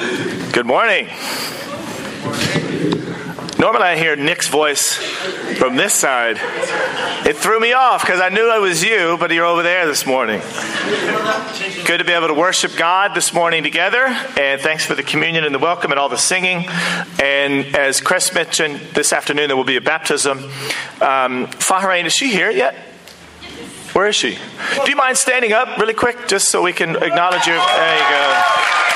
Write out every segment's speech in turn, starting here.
Good morning. Normally, I hear Nick's voice from this side. It threw me off because I knew it was you, but you're over there this morning. Good to be able to worship God this morning together, and thanks for the communion and the welcome and all the singing. And as Chris mentioned, this afternoon there will be a baptism. Um, Fahrain, is she here yet? Where is she? Do you mind standing up really quick just so we can acknowledge you? There you go.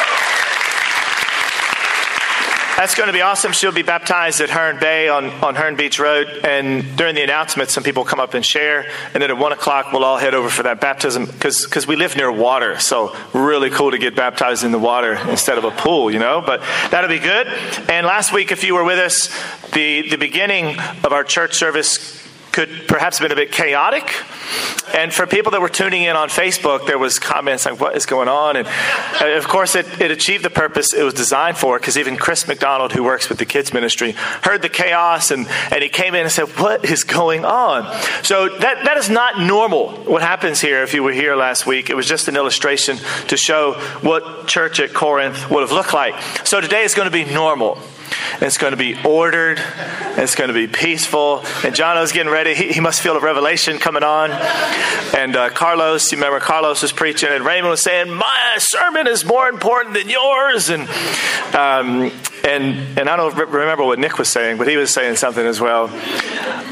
That's going to be awesome. She'll be baptized at Hearn Bay on, on Hearn Beach Road. And during the announcement, some people come up and share. And then at 1 o'clock, we'll all head over for that baptism because we live near water. So, really cool to get baptized in the water instead of a pool, you know? But that'll be good. And last week, if you were with us, the, the beginning of our church service could perhaps have been a bit chaotic. And for people that were tuning in on Facebook, there was comments like, what is going on? And uh, of course, it, it achieved the purpose it was designed for because even Chris McDonald, who works with the kids ministry, heard the chaos and, and he came in and said, what is going on? So that, that is not normal what happens here if you were here last week. It was just an illustration to show what church at Corinth would have looked like. So today is going to be normal. It's going to be ordered. It's going to be peaceful. And John Jono's getting ready. He, he must feel a revelation coming on. And uh, Carlos, you remember Carlos was preaching, and Raymond was saying, My sermon is more important than yours. And um, and and I don't remember what Nick was saying, but he was saying something as well.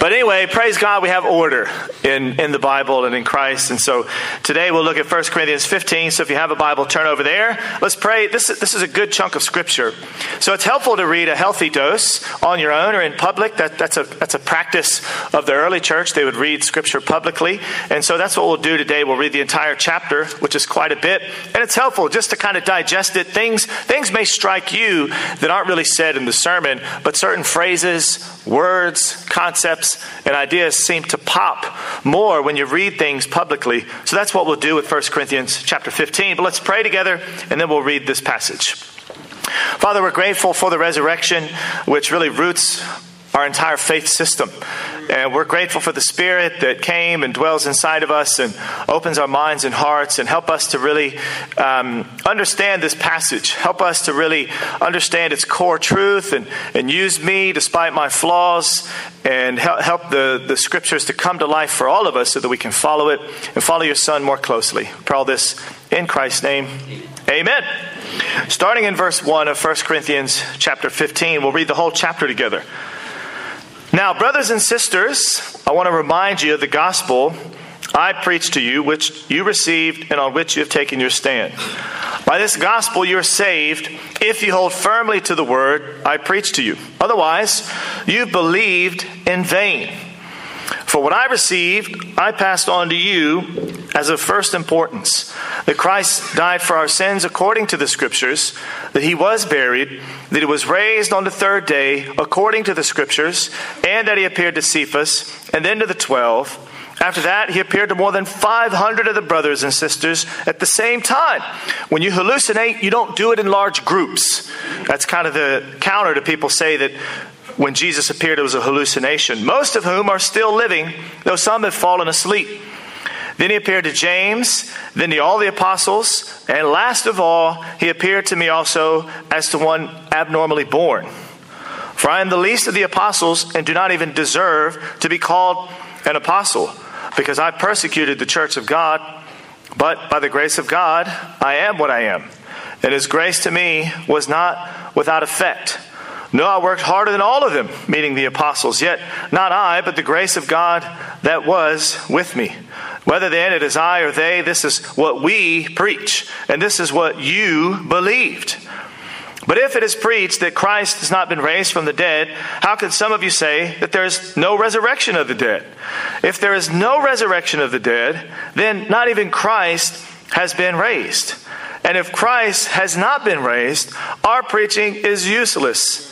But anyway, praise God, we have order in in the Bible and in Christ. And so today we'll look at 1 Corinthians 15. So if you have a Bible, turn over there. Let's pray. This is, this is a good chunk of Scripture. So it's helpful to read a healthy dose on your own or in public. That, that's a that's a practice of the early church. They would read Scripture publicly, and so that's what we'll do today. We'll read the entire chapter, which is quite a bit, and it's helpful just to kind of digest it. Things things may strike you that aren't really said in the sermon, but certain phrases, words, concepts, and ideas seem to pop more when you read things publicly. So that's what we'll do with 1 Corinthians chapter 15. But let's pray together and then we'll read this passage. Father, we're grateful for the resurrection, which really roots our entire faith system. And we're grateful for the Spirit that came and dwells inside of us and opens our minds and hearts and help us to really um, understand this passage. Help us to really understand its core truth and, and use me despite my flaws and help, help the, the scriptures to come to life for all of us so that we can follow it and follow your Son more closely. Pray all this in Christ's name, amen. Starting in verse 1 of 1 Corinthians chapter 15, we'll read the whole chapter together. Now, brothers and sisters, I want to remind you of the gospel I preached to you, which you received and on which you have taken your stand. By this gospel you are saved if you hold firmly to the word I preached to you. Otherwise, you've believed in vain. For what I received, I passed on to you as of first importance that Christ died for our sins according to the Scriptures, that he was buried, that he was raised on the third day according to the Scriptures, and that he appeared to Cephas and then to the twelve. After that, he appeared to more than 500 of the brothers and sisters at the same time. When you hallucinate, you don't do it in large groups. That's kind of the counter to people say that when Jesus appeared, it was a hallucination, most of whom are still living, though some have fallen asleep. Then he appeared to James, then to all the apostles, and last of all, he appeared to me also as to one abnormally born. For I am the least of the apostles and do not even deserve to be called an apostle, because I persecuted the church of God, but by the grace of God, I am what I am. And his grace to me was not without effect. No, I worked harder than all of them, meaning the apostles. Yet not I, but the grace of God that was with me. Whether then it is I or they, this is what we preach, and this is what you believed. But if it is preached that Christ has not been raised from the dead, how can some of you say that there is no resurrection of the dead? If there is no resurrection of the dead, then not even Christ has been raised. And if Christ has not been raised, our preaching is useless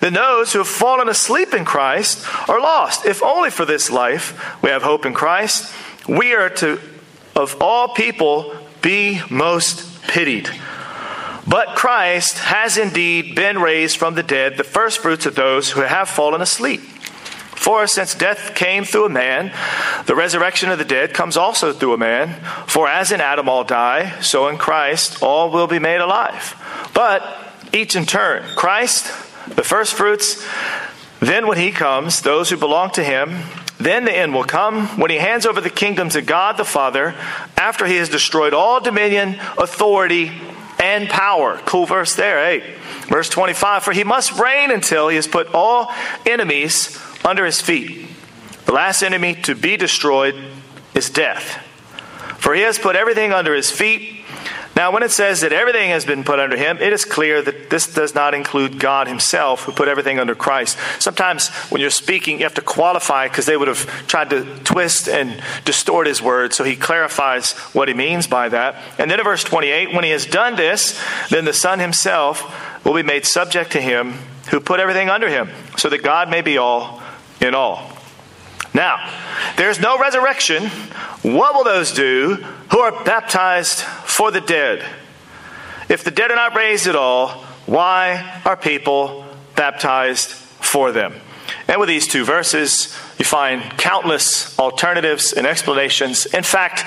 Then those who have fallen asleep in Christ are lost. If only for this life we have hope in Christ, we are to, of all people, be most pitied. But Christ has indeed been raised from the dead, the firstfruits of those who have fallen asleep. For since death came through a man, the resurrection of the dead comes also through a man. For as in Adam all die, so in Christ all will be made alive. But each in turn Christ, the firstfruits, then when he comes, those who belong to him, then the end will come when he hands over the kingdom to God the Father after he has destroyed all dominion, authority, and power. Cool verse there, hey. Verse 25 For he must reign until he has put all enemies under his feet. The last enemy to be destroyed is death. For he has put everything under his feet. Now, when it says that everything has been put under him, it is clear that this does not include God himself, who put everything under Christ. Sometimes when you're speaking, you have to qualify because they would have tried to twist and distort his words. So he clarifies what he means by that. And then in verse 28, when he has done this, then the Son himself will be made subject to him who put everything under him, so that God may be all in all. Now, there's no resurrection. What will those do who are baptized for the dead? If the dead are not raised at all, why are people baptized for them? And with these two verses, you find countless alternatives and explanations. In fact,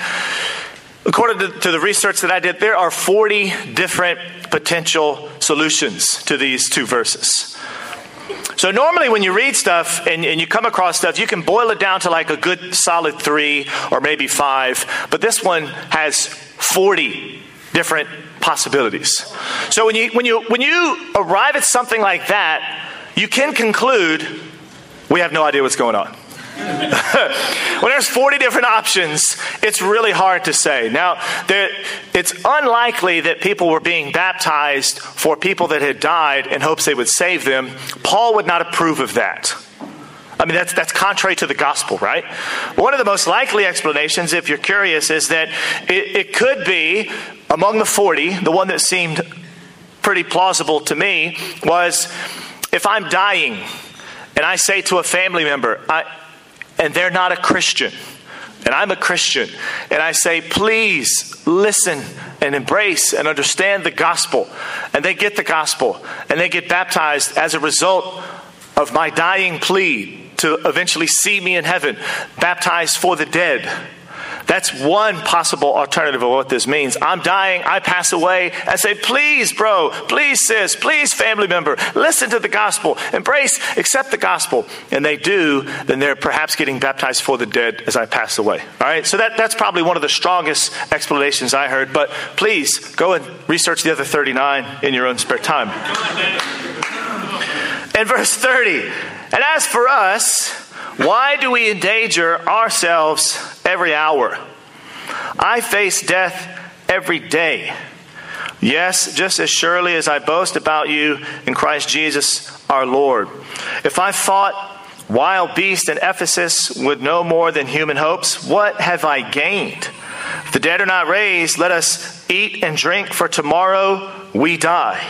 according to, the research that I did, there are 40 different potential solutions to these two verses. So normally when you read stuff and, and, you come across stuff, you can boil it down to like a good solid three or maybe five. But this one has 40 different possibilities. So when you when you when you arrive at something like that, you can conclude we have no idea what's going on. when there's 40 different options, it's really hard to say. Now, there, it's unlikely that people were being baptized for people that had died in hopes they would save them. Paul would not approve of that. I mean, that's, that's contrary to the gospel, right? One of the most likely explanations, if you're curious, is that it, it could be among the 40, the one that seemed pretty plausible to me was if I'm dying and I say to a family member, I, and they're not a Christian, and I'm a Christian, and I say, please listen and embrace and understand the gospel, and they get the gospel, and they get baptized as a result of my dying plea to eventually see me in heaven, baptized for the dead that's one possible alternative of what this means. I'm dying, I pass away. I say, please, bro, please, sis, please, family member, listen to the gospel, embrace, accept the gospel. And they do, then they're perhaps getting baptized for the dead as I pass away. All right, so that, that's probably one of the strongest explanations I heard. But please go and research the other 39 in your own spare time. And verse 30, and as for us, why do we endanger ourselves every hour? I face death every day. Yes, just as surely as I boast about you in Christ Jesus our Lord. If I fought wild beasts in Ephesus with no more than human hopes, what have I gained? If the dead are not raised, let us eat and drink, for tomorrow we die.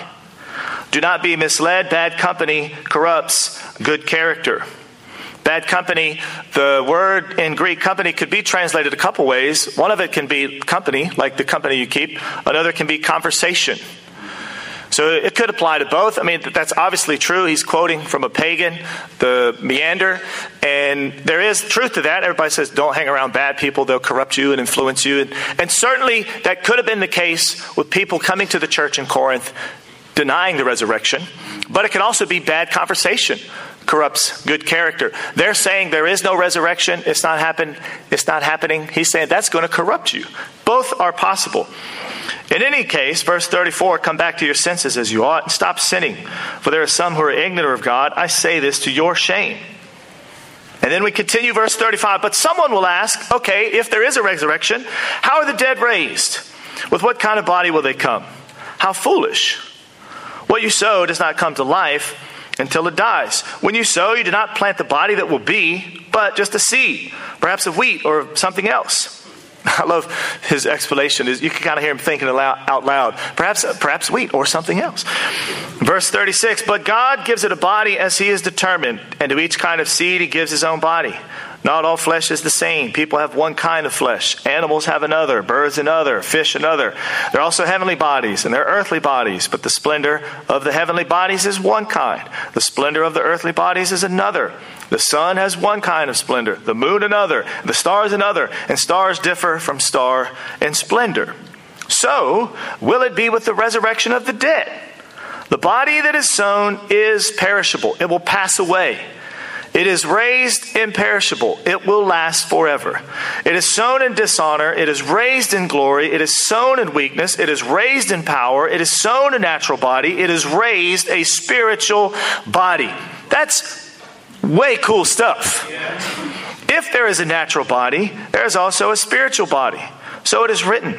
Do not be misled. Bad company corrupts good character. Bad company, the word in Greek company could be translated a couple ways. One of it can be company, like the company you keep, another can be conversation. So it could apply to both. I mean, that's obviously true. He's quoting from a pagan, the Menander, and there is truth to that. Everybody says, don't hang around bad people, they'll corrupt you and influence you. And, and certainly that could have been the case with people coming to the church in Corinth denying the resurrection, but it can also be bad conversation corrupts good character. They're saying there is no resurrection. It's not happen. It's not happening. He's saying that's going to corrupt you. Both are possible. In any case, verse 34, come back to your senses as you ought and stop sinning. For there are some who are ignorant of God. I say this to your shame. And then we continue verse 35. But someone will ask, okay, if there is a resurrection, how are the dead raised? With what kind of body will they come? How foolish. What you sow does not come to life until it dies. When you sow, you do not plant the body that will be, but just a seed, perhaps of wheat or something else. I love his explanation. Is You can kind of hear him thinking out loud. Perhaps, perhaps wheat or something else. Verse 36 But God gives it a body as he is determined, and to each kind of seed he gives his own body. Not all flesh is the same. People have one kind of flesh. Animals have another. Birds another. Fish another. There are also heavenly bodies and there are earthly bodies, but the splendor of the heavenly bodies is one kind. The splendor of the earthly bodies is another. The sun has one kind of splendor, the moon another, the stars another, and stars differ from star in splendor. So will it be with the resurrection of the dead. The body that is sown is perishable, it will pass away. It is raised imperishable. It will last forever. It is sown in dishonor. It is raised in glory. It is sown in weakness. It is raised in power. It is sown a natural body. It is raised a spiritual body. That's Way cool stuff. If there is a natural body, there is also a spiritual body. So it is written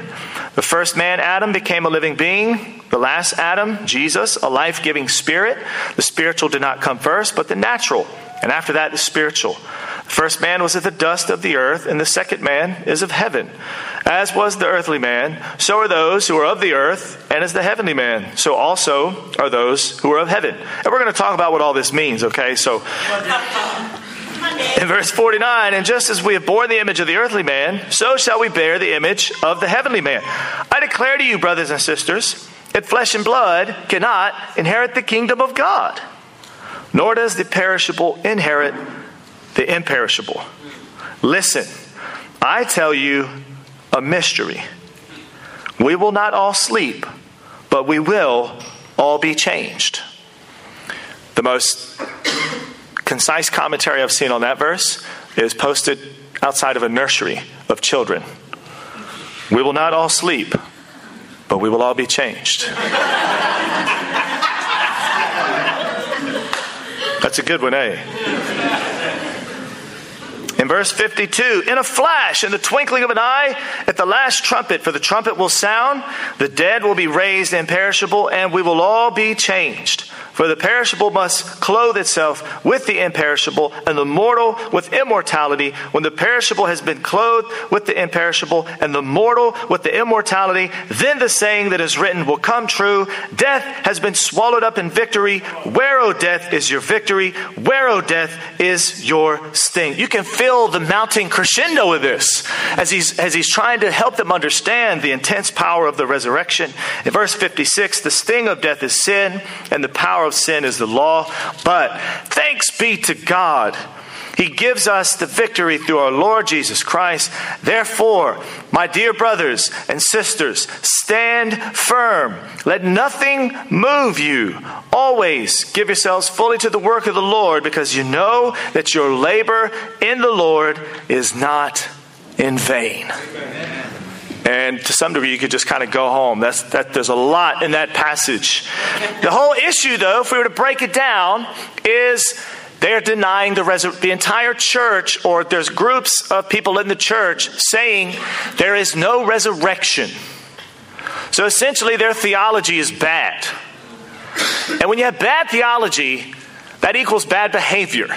The first man, Adam, became a living being. The last Adam, Jesus, a life giving spirit. The spiritual did not come first, but the natural. And after that, the spiritual. The first man was of the dust of the earth, and the second man is of heaven. As was the earthly man, so are those who are of the earth, and as the heavenly man, so also are those who are of heaven. And we're going to talk about what all this means, okay? So, in verse 49, and just as we have borne the image of the earthly man, so shall we bear the image of the heavenly man. I declare to you, brothers and sisters, that flesh and blood cannot inherit the kingdom of God, nor does the perishable inherit the imperishable. Listen, I tell you a mystery. We will not all sleep, but we will all be changed. The most concise commentary I've seen on that verse is posted outside of a nursery of children. We will not all sleep, but we will all be changed. That's a good one, eh? In verse 52, in a flash, in the twinkling of an eye, at the last trumpet, for the trumpet will sound, the dead will be raised imperishable, and we will all be changed. For the perishable must clothe itself with the imperishable, and the mortal with immortality. When the perishable has been clothed with the imperishable, and the mortal with the immortality, then the saying that is written will come true Death has been swallowed up in victory. Where, O death, is your victory? Where, O death, is your sting? You can feel the mounting crescendo of this as he's, as he's trying to help them understand the intense power of the resurrection. In verse 56, the sting of death is sin, and the power of sin is the law. But thanks be to God. He gives us the victory through our Lord Jesus Christ. Therefore, my dear brothers and sisters, stand firm. Let nothing move you. Always give yourselves fully to the work of the Lord because you know that your labor in the Lord is not in vain. Amen. And to some degree, you could just kind of go home. That's, that, there's a lot in that passage. The whole issue, though, if we were to break it down, is they're denying the, resur- the entire church, or there's groups of people in the church saying there is no resurrection. So essentially, their theology is bad. And when you have bad theology, that equals bad behavior.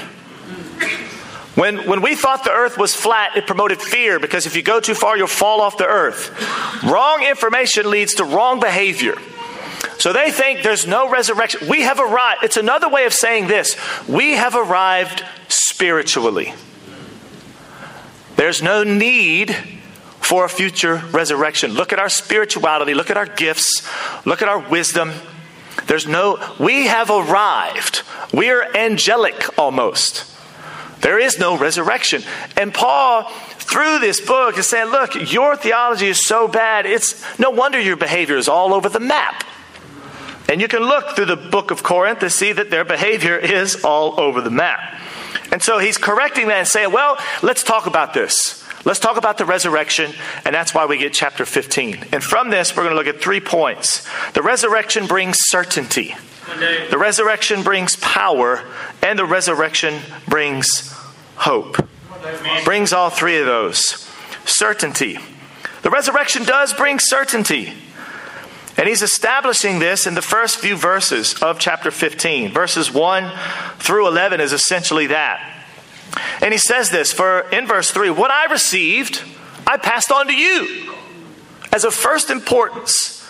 When, when we thought the earth was flat, it promoted fear because if you go too far, you'll fall off the earth. Wrong information leads to wrong behavior. So they think there's no resurrection. We have arrived. It's another way of saying this we have arrived spiritually. There's no need for a future resurrection. Look at our spirituality, look at our gifts, look at our wisdom. There's no, we have arrived. We are angelic almost. There is no resurrection. And Paul, through this book, is saying, look, your theology is so bad, it's no wonder your behavior is all over the map. And you can look through the book of Corinth to see that their behavior is all over the map. And so he's correcting that and saying, well, let's talk about this. Let's talk about the resurrection, and that's why we get chapter 15. And from this, we're going to look at three points. The resurrection brings certainty, the resurrection brings power, and the resurrection brings hope. Brings all three of those. Certainty. The resurrection does bring certainty. And he's establishing this in the first few verses of chapter 15. Verses 1 through 11 is essentially that. And he says this for in verse 3 What I received, I passed on to you as of first importance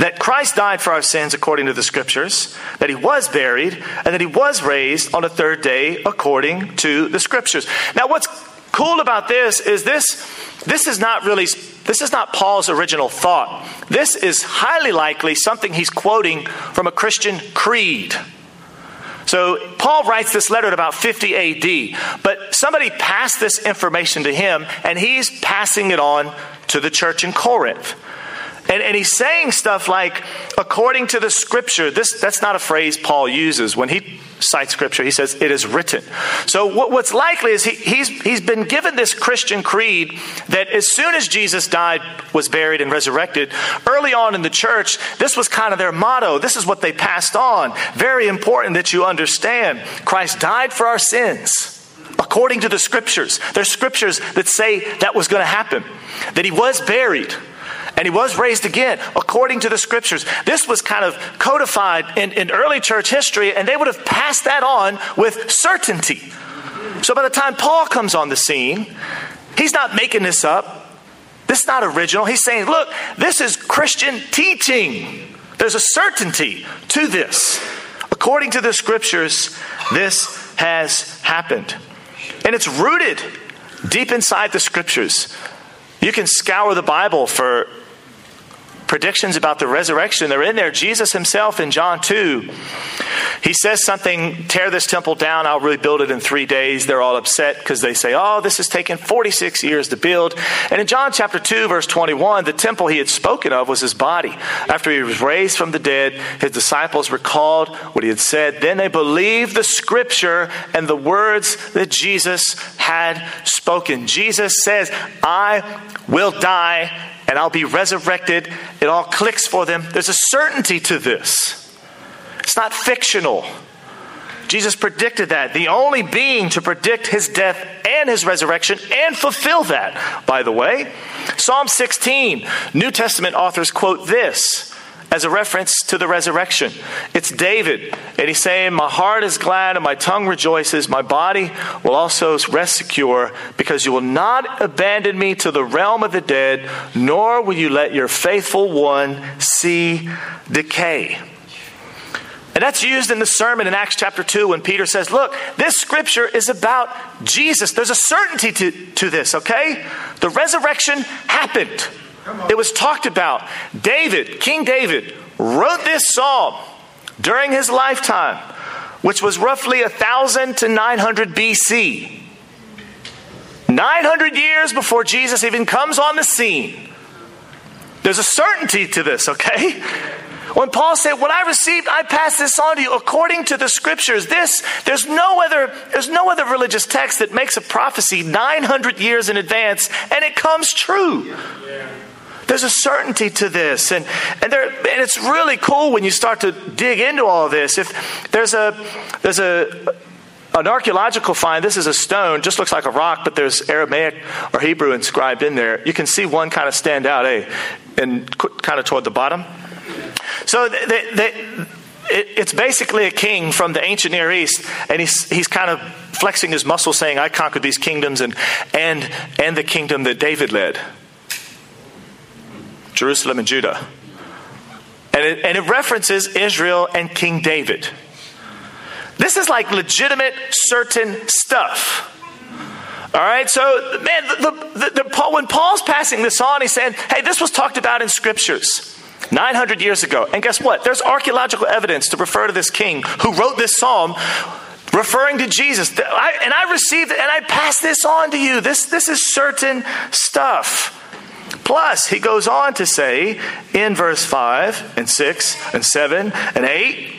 that Christ died for our sins according to the scriptures, that he was buried, and that he was raised on the third day according to the scriptures. Now, what's cool about this is this this is not really this is not Paul's original thought. This is highly likely something he's quoting from a Christian creed. So Paul writes this letter at about 50 AD, but somebody passed this information to him and he's passing it on to the church in Corinth. And, and he's saying stuff like, according to the scripture, this, that's not a phrase Paul uses. When he cites scripture, he says, it is written. So what, what's likely is he, he's, he's been given this Christian creed that as soon as Jesus died, was buried, and resurrected, early on in the church, this was kind of their motto. This is what they passed on. Very important that you understand. Christ died for our sins according to the scriptures. There's scriptures that say that was going to happen, that he was buried and he was raised again according to the scriptures. This was kind of codified in, in early church history, and they would have passed that on with certainty. So by the time Paul comes on the scene, he's not making this up. This is not original. He's saying, look, this is Christian teaching. There's a certainty to this. According to the scriptures, this has happened. And it's rooted deep inside the scriptures. You can scour the Bible for predictions about the resurrection. They're in there. Jesus himself in John 2, he says something, tear this temple down, I'll rebuild it in three days. They're all upset because they say, oh, this has taken 46 years to build. And in John chapter 2, verse 21, the temple he had spoken of was his body. After he was raised from the dead, his disciples recalled what he had said. Then they believed the scripture and the words that Jesus had spoken. Jesus says, I will die and I'll be resurrected. It all clicks for them. There's a certainty to this. It's not fictional. Jesus predicted that. The only being to predict his death and his resurrection and fulfill that, by the way. Psalm 16, New Testament authors quote this as a reference to the resurrection. It's David, and he's saying, My heart is glad and my tongue rejoices. My body will also rest secure because you will not abandon me to the realm of the dead, nor will you let your faithful one see decay. And that's used in the sermon in Acts chapter 2 when Peter says, Look, this scripture is about Jesus. There's a certainty to, to this, okay? The resurrection happened. It was talked about. David, King David, wrote this psalm during his lifetime, which was roughly 1000 to 900 BC. 900 years before Jesus even comes on the scene. There's a certainty to this, okay? When Paul said, What I received, I pass this on to you according to the scriptures. This, there's no other, there's no other religious text that makes a prophecy 900 years in advance and it comes true. Yeah. There's a certainty to this. And, and, there, and it's really cool when you start to dig into all this. If there's a, there's a, an archaeological find, this is a stone, just looks like a rock, but there's Aramaic or Hebrew inscribed in there. You can see one kind of stand out, eh? And kind of toward the bottom. So they, they, it's basically a king from the ancient Near East, and he's, he's kind of flexing his muscle, saying, I conquered these kingdoms and, and, and the kingdom that David led. Jerusalem and Judah. And it, and it references Israel and King David. This is like legitimate, certain stuff. All right, so man, the, the, the, when Paul's passing this on, he's saying, hey, this was talked about in scriptures 900 years ago. And guess what? There's archaeological evidence to refer to this king who wrote this psalm referring to Jesus. I, and I received it and I pass this on to you. This, this is certain stuff. Plus, he goes on to say in verse 5 and 6 and 7 and 8,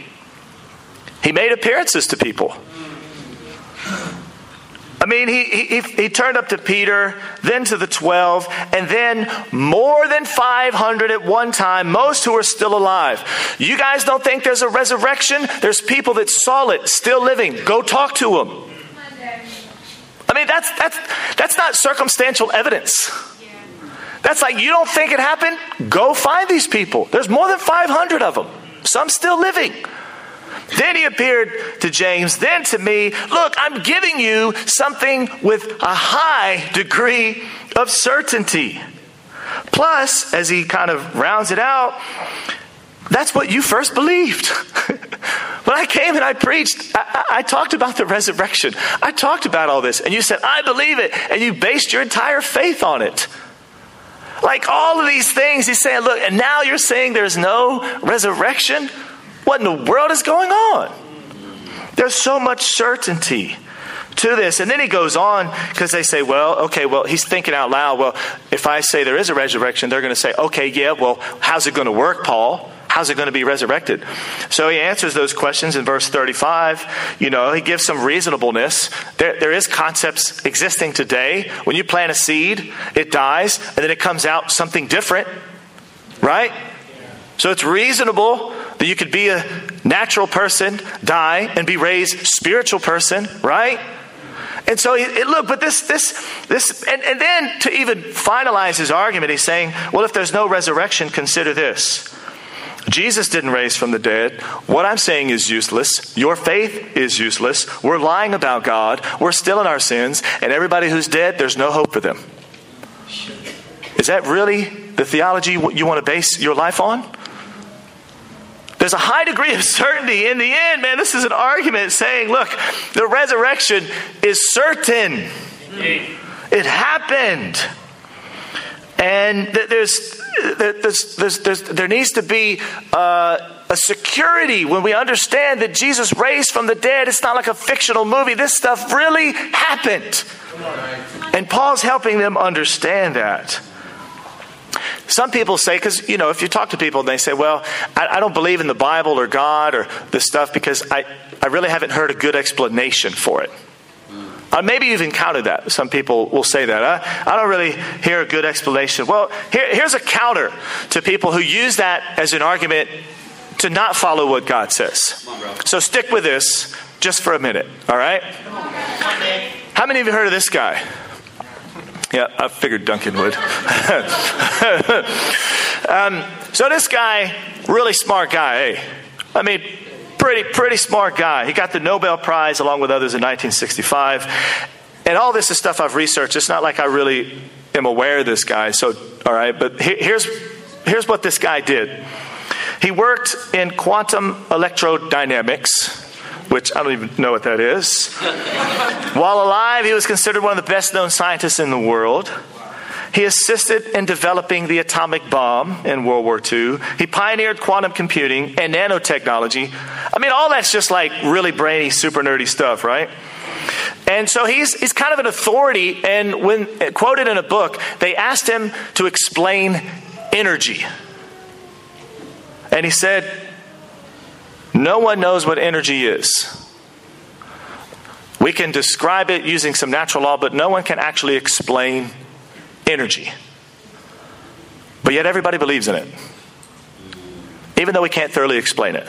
he made appearances to people. I mean, he, he, he turned up to Peter, then to the 12, and then more than 500 at one time, most who are still alive. You guys don't think there's a resurrection? There's people that saw it still living. Go talk to them. I mean, that's, that's, that's not circumstantial evidence. That's like, you don't think it happened? Go find these people. There's more than 500 of them, some still living. Then he appeared to James, then to me. Look, I'm giving you something with a high degree of certainty. Plus, as he kind of rounds it out, that's what you first believed. when I came and I preached, I, I, talked about the resurrection. I talked about all this, and you said, I believe it, and you based your entire faith on it. Like all of these things, he's saying, look, and now you're saying there's no resurrection? What in the world is going on? There's so much certainty to this. And then he goes on because they say, well, okay, well, he's thinking out loud. Well, if I say there is a resurrection, they're going to say, okay, yeah, well, how's it going to work, Paul? How's it going to be resurrected? So he answers those questions in verse 35. You know, he gives some reasonableness. There, there is concepts existing today. When you plant a seed, it dies, and then it comes out something different, right? So it's reasonable that you could be a natural person, die, and be raised spiritual person, right? And so, he, look, but this, this, this, and, and then to even finalize his argument, he's saying, well, if there's no resurrection, consider this. Jesus didn't raise from the dead. What I'm saying is useless. Your faith is useless. We're lying about God. We're still in our sins. And everybody who's dead, there's no hope for them. Is that really the theology you want to base your life on? There's a high degree of certainty in the end, man. This is an argument saying, look, the resurrection is certain. It happened. And there's there's, there's, there's, there needs to be uh, a security when we understand that Jesus raised from the dead. It's not like a fictional movie. This stuff really happened. And Paul's helping them understand that. Some people say, because, you know, if you talk to people and they say, well, I, I, don't believe in the Bible or God or this stuff because I, I really haven't heard a good explanation for it. Uh, maybe you've encountered that. Some people will say that. I, I don't really hear a good explanation. Well, here, here's a counter to people who use that as an argument to not follow what God says. On, so stick with this just for a minute, all right? How many of you heard of this guy? Yeah, I figured Duncan would. um, so this guy, really smart guy. Hey, I mean, pretty, pretty smart guy. He got the Nobel Prize along with others in 1965. And all this is stuff I've researched. It's not like I really am aware of this guy. So, all right, but here's, here's what this guy did. He worked in quantum electrodynamics, which I don't even know what that is. While alive, he was considered one of the best known scientists in the world. He assisted in developing the atomic bomb in World War II. He pioneered quantum computing and nanotechnology. I mean, all that's just like really brainy, super nerdy stuff, right? And so he's, he's kind of an authority. And when quoted in a book, they asked him to explain energy. And he said, No one knows what energy is. We can describe it using some natural law, but no one can actually explain energy. But yet everybody believes in it, even though we can't thoroughly explain it.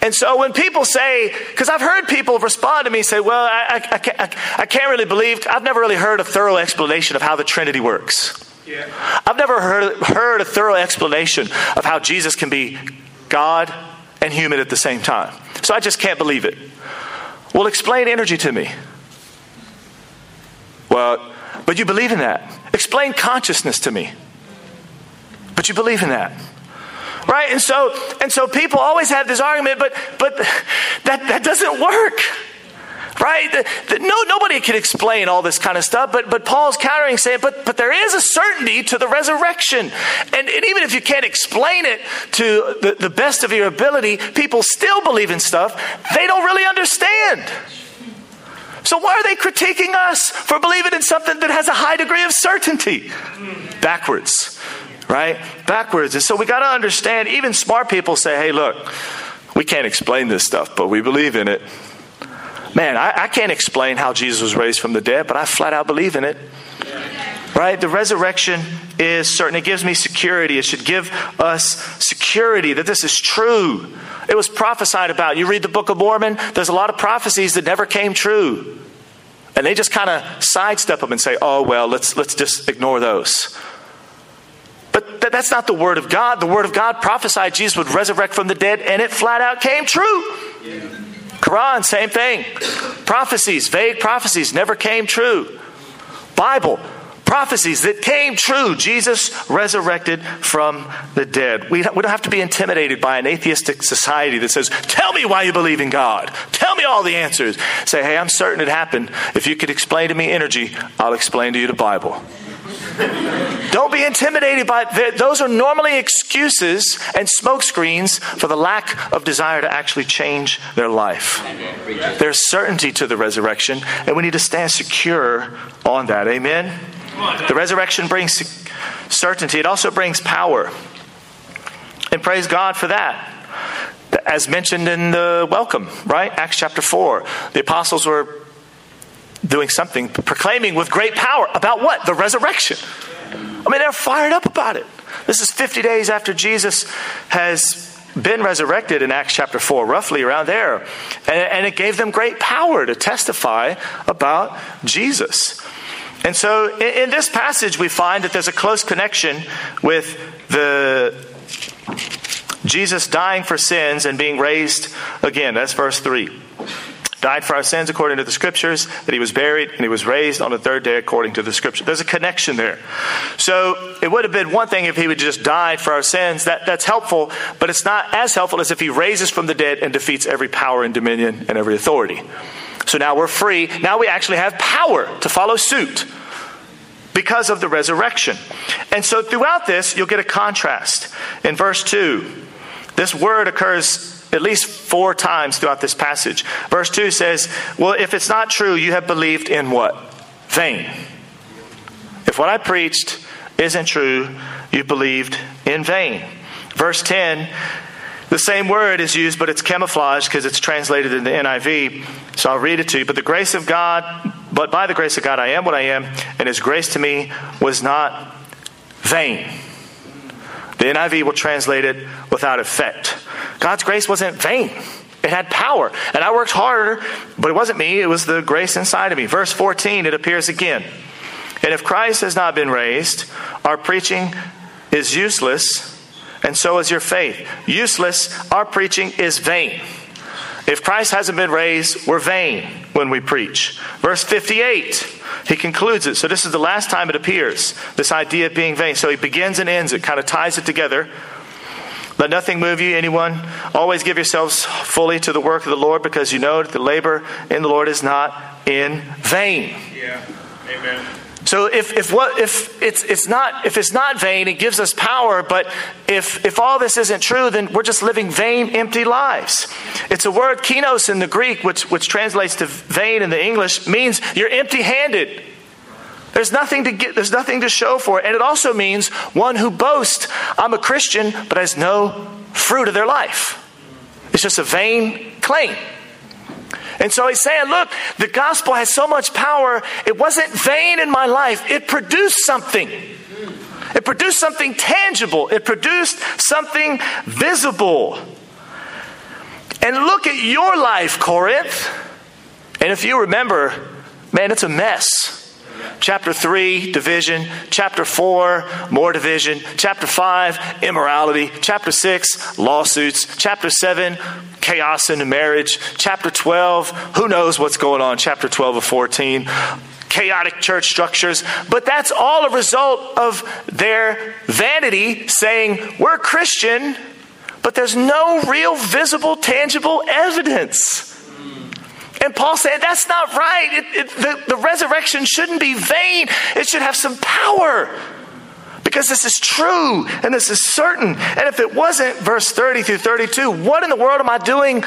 And so when people say, because I've heard people respond to me and say, well, I, I, I, can't, I, can't really believe, I've never really heard a thorough explanation of how the Trinity works. Yeah. I've never heard, heard a thorough explanation of how Jesus can be God and human at the same time. So I just can't believe it. Well, explain energy to me. Well, but you believe in that. Explain consciousness to me. But you believe in that. Right? And so and so people always have this argument, but but that, that doesn't work. Right? The, the, no, nobody can explain all this kind of stuff, but, but Paul's countering saying, but, but there is a certainty to the resurrection. And, and even if you can't explain it to the, the best of your ability, people still believe in stuff they don't really understand. So why are they critiquing us for believing in something that has a high degree of certainty? Backwards, right? Backwards. And so we got to understand, even smart people say, hey, look, we can't explain this stuff, but we believe in it. Man, I, I can't explain how Jesus was raised from the dead, but I flat out believe in it. Right? The resurrection is certain. It gives me security. It should give us security that this is true. It was prophesied about. You read the Book of Mormon, there's a lot of prophecies that never came true. And they just kind of sidestep them and say, oh, well, let's, let's just ignore those. But th- that's not the Word of God. The Word of God prophesied Jesus would resurrect from the dead, and it flat out came true. Yeah. Quran, same thing. Prophecies, vague prophecies, never came true. Bible, prophecies that came true. Jesus resurrected from the dead. We, don't have to be intimidated by an atheistic society that says, Tell me why you believe in God. Tell me all the answers. Say, Hey, I'm certain it happened. If you could explain to me energy, I'll explain to you the Bible. Don't be intimidated by those are normally excuses and smokescreens for the lack of desire to actually change their life. There's certainty to the resurrection, and we need to stand secure on that. Amen. The resurrection brings certainty. It also brings power. And praise God for that. As mentioned in the welcome, right? Acts chapter 4. The apostles were doing something, proclaiming with great power about what? The resurrection. I mean, they're fired up about it. This is 50 days after Jesus has been resurrected in Acts chapter 4, roughly around there. And, and, it gave them great power to testify about Jesus. And so in, in this passage, we find that there's a close connection with the Jesus dying for sins and being raised again. That's verse 3 died for our sins according to the scriptures, that he was buried, and he was raised on the third day according to the scripture. There's a connection there. So it would have been one thing if he would just died for our sins. That, that's helpful, but it's not as helpful as if he raises from the dead and defeats every power and dominion and every authority. So now we're free. Now we actually have power to follow suit because of the resurrection. And so throughout this, you'll get a contrast. In verse 2, this word occurs at least four times throughout this passage. Verse 2 says, Well, if it's not true, you have believed in what? Vain. If what I preached isn't true, you believed in vain. Verse 10, the same word is used, but it's camouflaged because it's translated in the NIV. So I'll read it to you. But the grace of God, but by the grace of God, I am what I am, and his grace to me was not vain. The NIV will translate it without effect. God's grace wasn't vain. It had power. And I worked harder, but it wasn't me, it was the grace inside of me. Verse 14, it appears again. And if Christ has not been raised, our preaching is useless, and so is your faith. Useless, our preaching is vain. If Christ hasn't been raised, we're vain when we preach. Verse 58, he concludes it. So this is the last time it appears, this idea of being vain. So he begins and ends it, kind of ties it together. Let nothing move you, anyone. Always give yourselves fully to the work of the Lord because you know that the labor in the Lord is not in vain. Yeah. Amen. So if, if what if it's it's not if it's not vain, it gives us power, but if if all this isn't true, then we're just living vain, empty lives. It's a word kinos in the Greek, which which translates to vain in the English, means you're empty handed. There's nothing to get, there's nothing to show for it. And it also means one who boasts, I'm a Christian, but has no fruit of their life. It's just a vain claim. And so he's saying, look, the gospel has so much power. It wasn't vain in my life. It produced something. It produced something tangible. It produced something visible. And look at your life, Corinth. And if you remember, man, it's a mess. Chapter 3, division. Chapter 4, more division. Chapter 5, immorality. Chapter 6, lawsuits. Chapter 7, chaos in the marriage. Chapter 12, who knows what's going on? Chapter 12 of 14 chaotic church structures, but that's all a result of their vanity saying, We're Christian, but there's no real visible, tangible evidence. And Paul said, that's not right. It, it, the, the resurrection shouldn't be vain, it should have some power. Because this is true and this is certain. And if it wasn't, verse 30 through 32, what in the world am I doing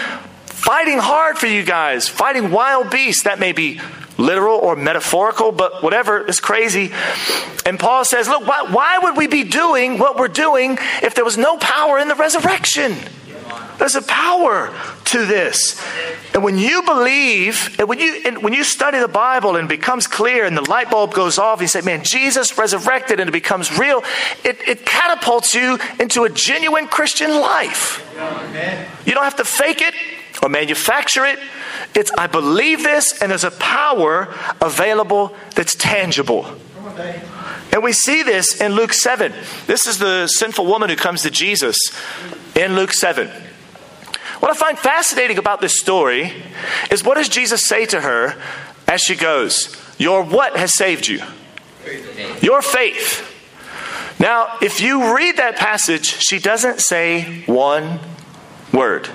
fighting hard for you guys? Fighting wild beasts. That may be literal or metaphorical, but whatever, it's crazy. And Paul says, Look, why, why would we be doing what we're doing if there was no power in the resurrection? There's a power to this. And when you believe, and when you, and when you study the Bible and it becomes clear and the light bulb goes off, and you say, man, Jesus resurrected and it becomes real, it, it catapults you into a genuine Christian life. You don't have to fake it or manufacture it. It's, I believe this, and there's a power available that's tangible. And we see this in Luke 7. This is the sinful woman who comes to Jesus in Luke 7. What I find fascinating about this story is what does Jesus say to her as she goes? Your what has saved you? Your faith. Now, if you read that passage, she doesn't say one word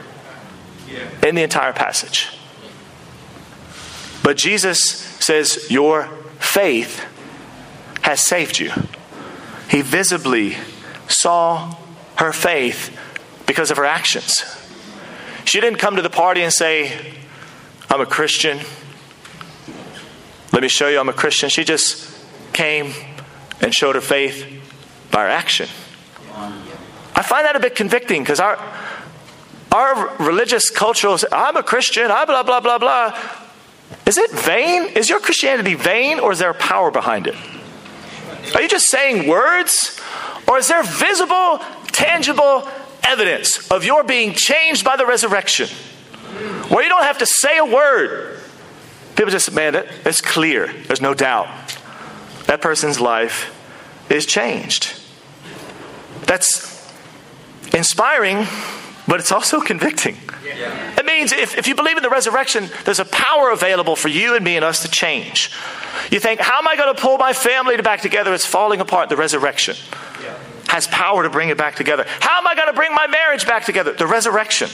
in the entire passage. But Jesus says, Your faith has saved you. He visibly saw her faith because of her actions. She didn't come to the party and say, I'm a Christian. Let me show you I'm a Christian. She just came and showed her faith by her action. I find that a bit convicting because our, our religious cultural, I'm a Christian, I blah, blah, blah, blah. Is it vain? Is your Christianity vain or is there power behind it? Are you just saying words? Or is there visible, tangible evidence of your being changed by the resurrection? Where you don't have to say a word. People just, man, it's clear. There's no doubt. That person's life is changed. That's inspiring, but it's also convicting. Yeah. It means if, if you believe in the resurrection, there's a power available for you and me and us to change. You think, how am I going to pull my family back together? It's falling apart. The resurrection. Has power to bring it back together. How am I going to bring my marriage back together? The resurrection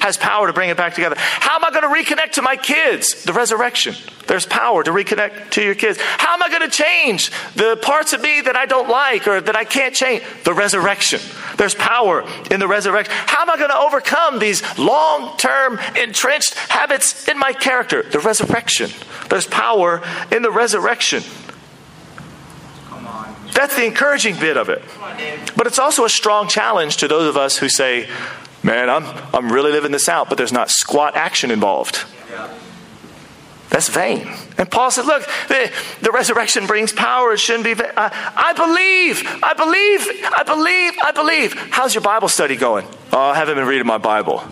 has power to bring it back together. How am I going to reconnect to my kids? The resurrection. There's power to reconnect to your kids. How am I going to change the parts of me that I don't like or that I can't change? The resurrection. There's power in the resurrection. How am I going to overcome these long term entrenched habits in my character? The resurrection. There's power in the resurrection. That's the encouraging bit of it. But it's also a strong challenge to those of us who say, Man, I'm, I'm really living this out, but there's not squat action involved. That's vain. And Paul said, Look, the, the resurrection brings power. It shouldn't be. vain. I, I believe, I believe, I believe, I believe. How's your Bible study going? Oh, I haven't been reading my Bible.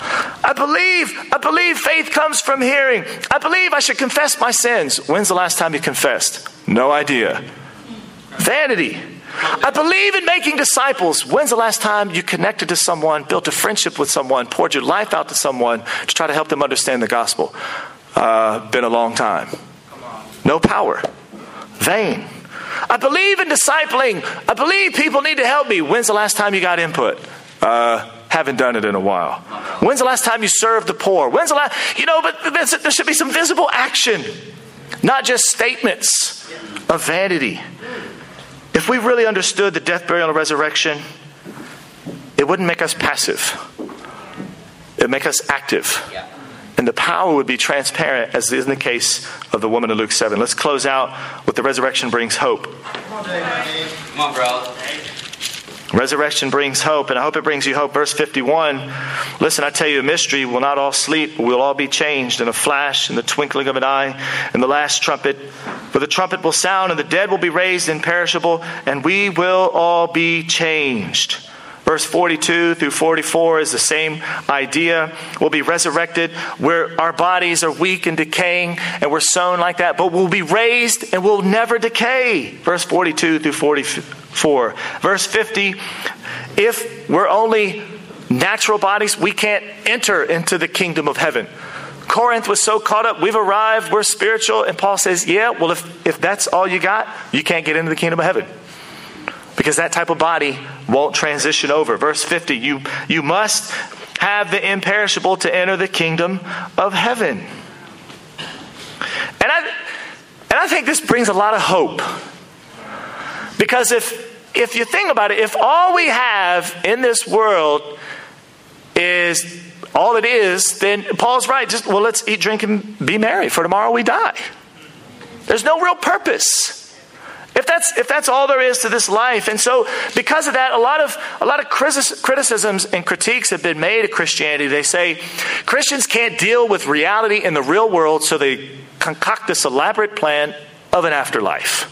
I believe, I believe faith comes from hearing. I believe I should confess my sins. When's the last time you confessed? No idea. Vanity. I believe in making disciples. When's the last time you connected to someone, built a friendship with someone, poured your life out to someone to try to help them understand the gospel? Uh, been a long time. No power. Vain. I believe in discipling. I believe people need to help me. When's the last time you got input? Uh, haven't done it in a while. When's the last time you served the poor? When's the last, you know, but there should be some visible action, not just statements of vanity. If we really understood the death, burial, and resurrection, it wouldn't make us passive. It would make us active. Yeah. And the power would be transparent, as is in the case of the woman in Luke 7. Let's close out with the resurrection brings hope. Come on, Come on bro. Resurrection brings hope, and I hope it brings you hope. Verse 51 Listen, I tell you a mystery. We'll not all sleep, we'll all be changed in a flash, in the twinkling of an eye, in the last trumpet. For the trumpet will sound, and the dead will be raised imperishable, and we will all be changed. Verse 42 through 44 is the same idea. We'll be resurrected where our bodies are weak and decaying, and we're sown like that, but we'll be raised and we'll never decay. Verse 42 through 44. Verse 50 if we're only natural bodies, we can't enter into the kingdom of heaven. Corinth was so caught up, we've arrived, we're spiritual. And Paul says, Yeah, well, if, if that's all you got, you can't get into the kingdom of heaven because that type of body won't transition over. Verse 50 you, you must have the imperishable to enter the kingdom of heaven. And I, and I think this brings a lot of hope. Because if, if you think about it, if all we have in this world is all it is, then Paul's right. Just, well, let's eat, drink, and be merry, for tomorrow we die. There's no real purpose. If that's, if that's all there is to this life. And so, because of that, a lot of, a lot of criticisms and critiques have been made of Christianity. They say Christians can't deal with reality in the real world, so they concoct this elaborate plan of an afterlife,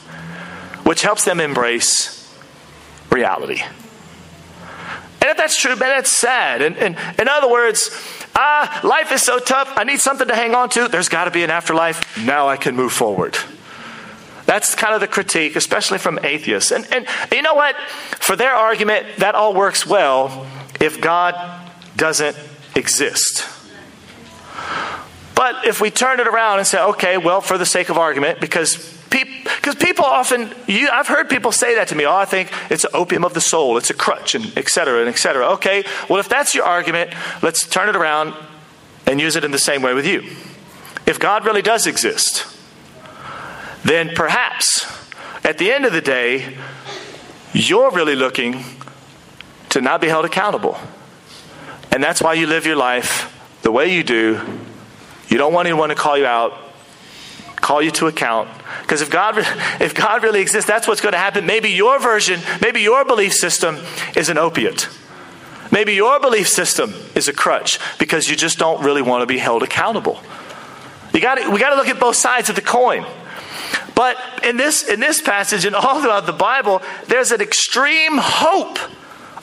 which helps them embrace reality. And if that's true, man, that's sad. And, and in other words, ah, life is so tough. I need something to hang on to. There's got to be an afterlife. Now I can move forward. That's kind of the critique, especially from atheists. And, and you know what? For their argument, that all works well if God doesn't exist. But if we turn it around and say, okay, well, for the sake of argument, because because people often, you, I've heard people say that to me. Oh, I think it's an opium of the soul. It's a crutch, and et cetera, and et cetera. Okay, well, if that's your argument, let's turn it around and use it in the same way with you. If God really does exist, then perhaps at the end of the day, you're really looking to not be held accountable. And that's why you live your life the way you do. You don't want anyone to call you out, call you to account. Because if God, if God really exists, that's what's going to happen. Maybe your version, maybe your belief system is an opiate. Maybe your belief system is a crutch because you just don't really want to be held accountable. You got we got to look at both sides of the coin. But in this in this passage and all throughout the Bible, there's an extreme hope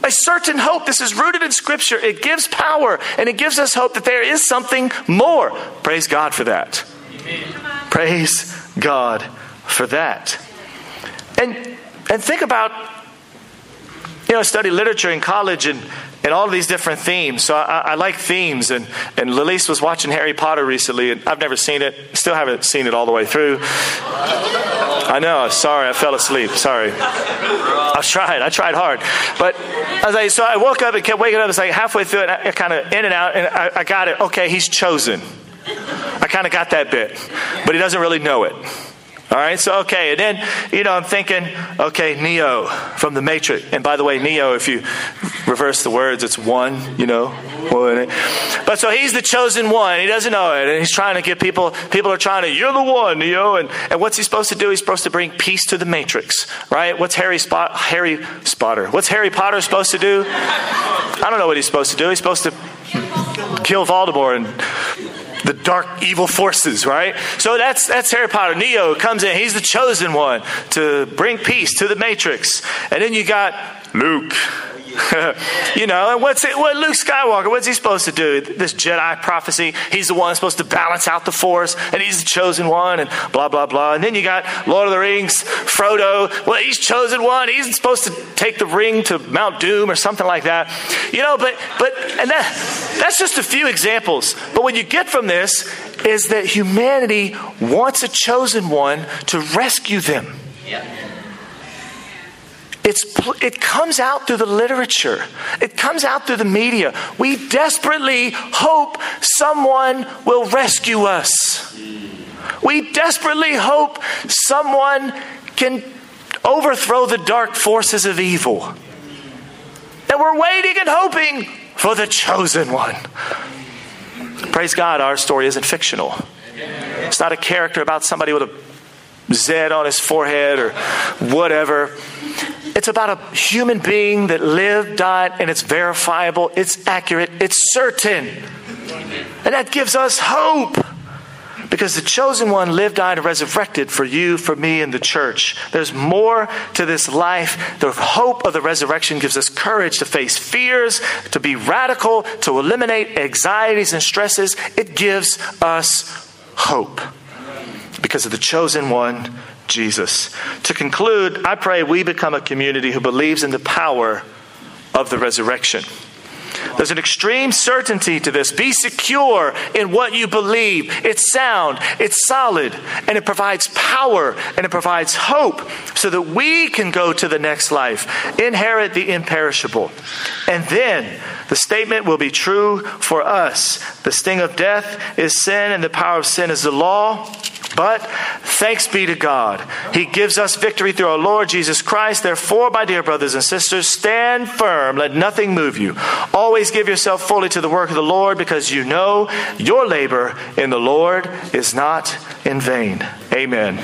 a certain hope. This is rooted in Scripture. It gives power and it gives us hope that there is something more. Praise God for that. Praise God for that. And and think about you know, study literature in college and and all these different themes. So I, I like themes. And, and Lilise was watching Harry Potter recently, and I've never seen it. Still haven't seen it all the way through. I know. Sorry, I fell asleep. Sorry. I tried. I tried hard. But I was like, so I woke up and kept waking up. It's like halfway through it, kind of in and out, and I, I got it. Okay, he's chosen. I kind of got that bit, but he doesn't really know it. All right, so okay, and then, you know, I'm thinking, okay, Neo from the Matrix. And by the way, Neo, if you reverse the words, it's one, you know. one. But so he's the chosen one. He doesn't know it. And he's trying to get people, people are trying to, you're the one, Neo. And, and what's he supposed to do? He's supposed to bring peace to the Matrix, right? What's Harry, Spot, Harry Spotter? What's Harry Potter supposed to do? I don't know what he's supposed to do. He's supposed to kill Voldemort and the dark evil forces, right? So that's that's Harry Potter. Neo comes in. He's the chosen one to bring peace to the Matrix. And then you got Luke. you know, and what's it, what Luke Skywalker, what's he supposed to do? This Jedi prophecy, he's the one supposed to balance out the force, and he's the chosen one, and blah, blah, blah. And then you got Lord of the Rings, Frodo, well, he's chosen one, he's supposed to take the ring to Mount Doom or something like that. You know, but, but, and that, that's just a few examples. But what you get from this is that humanity wants a chosen one to rescue them. Yeah. It's, it comes out through the literature. It comes out through the media. We desperately hope someone will rescue us. We desperately hope someone can overthrow the dark forces of evil. And we're waiting and hoping for the chosen one. Praise God, our story isn't fictional. It's not a character about somebody with a Z on his forehead or whatever. It's about a human being that lived, died, and it's verifiable, it's accurate, it's certain. And that gives us hope. Because the chosen one lived, died, and resurrected for you, for me, and the church. There's more to this life. The hope of the resurrection gives us courage to face fears, to be radical, to eliminate anxieties and stresses. It gives us hope because of the chosen one Jesus. To conclude, I pray we become a community who believes in the power of the resurrection. There's an extreme certainty to this. Be secure in what you believe. It's sound, it's solid, and it provides power and it provides hope so that we can go to the next life, inherit the imperishable. And then the statement will be true for us. The sting of death is sin, and the power of sin is the law. But thanks be to God. He gives us victory through our Lord Jesus Christ. Therefore, my dear brothers and sisters, stand firm. Let nothing move you. Always give yourself fully to the work of the Lord because you know your labor in the Lord is not in vain. Amen.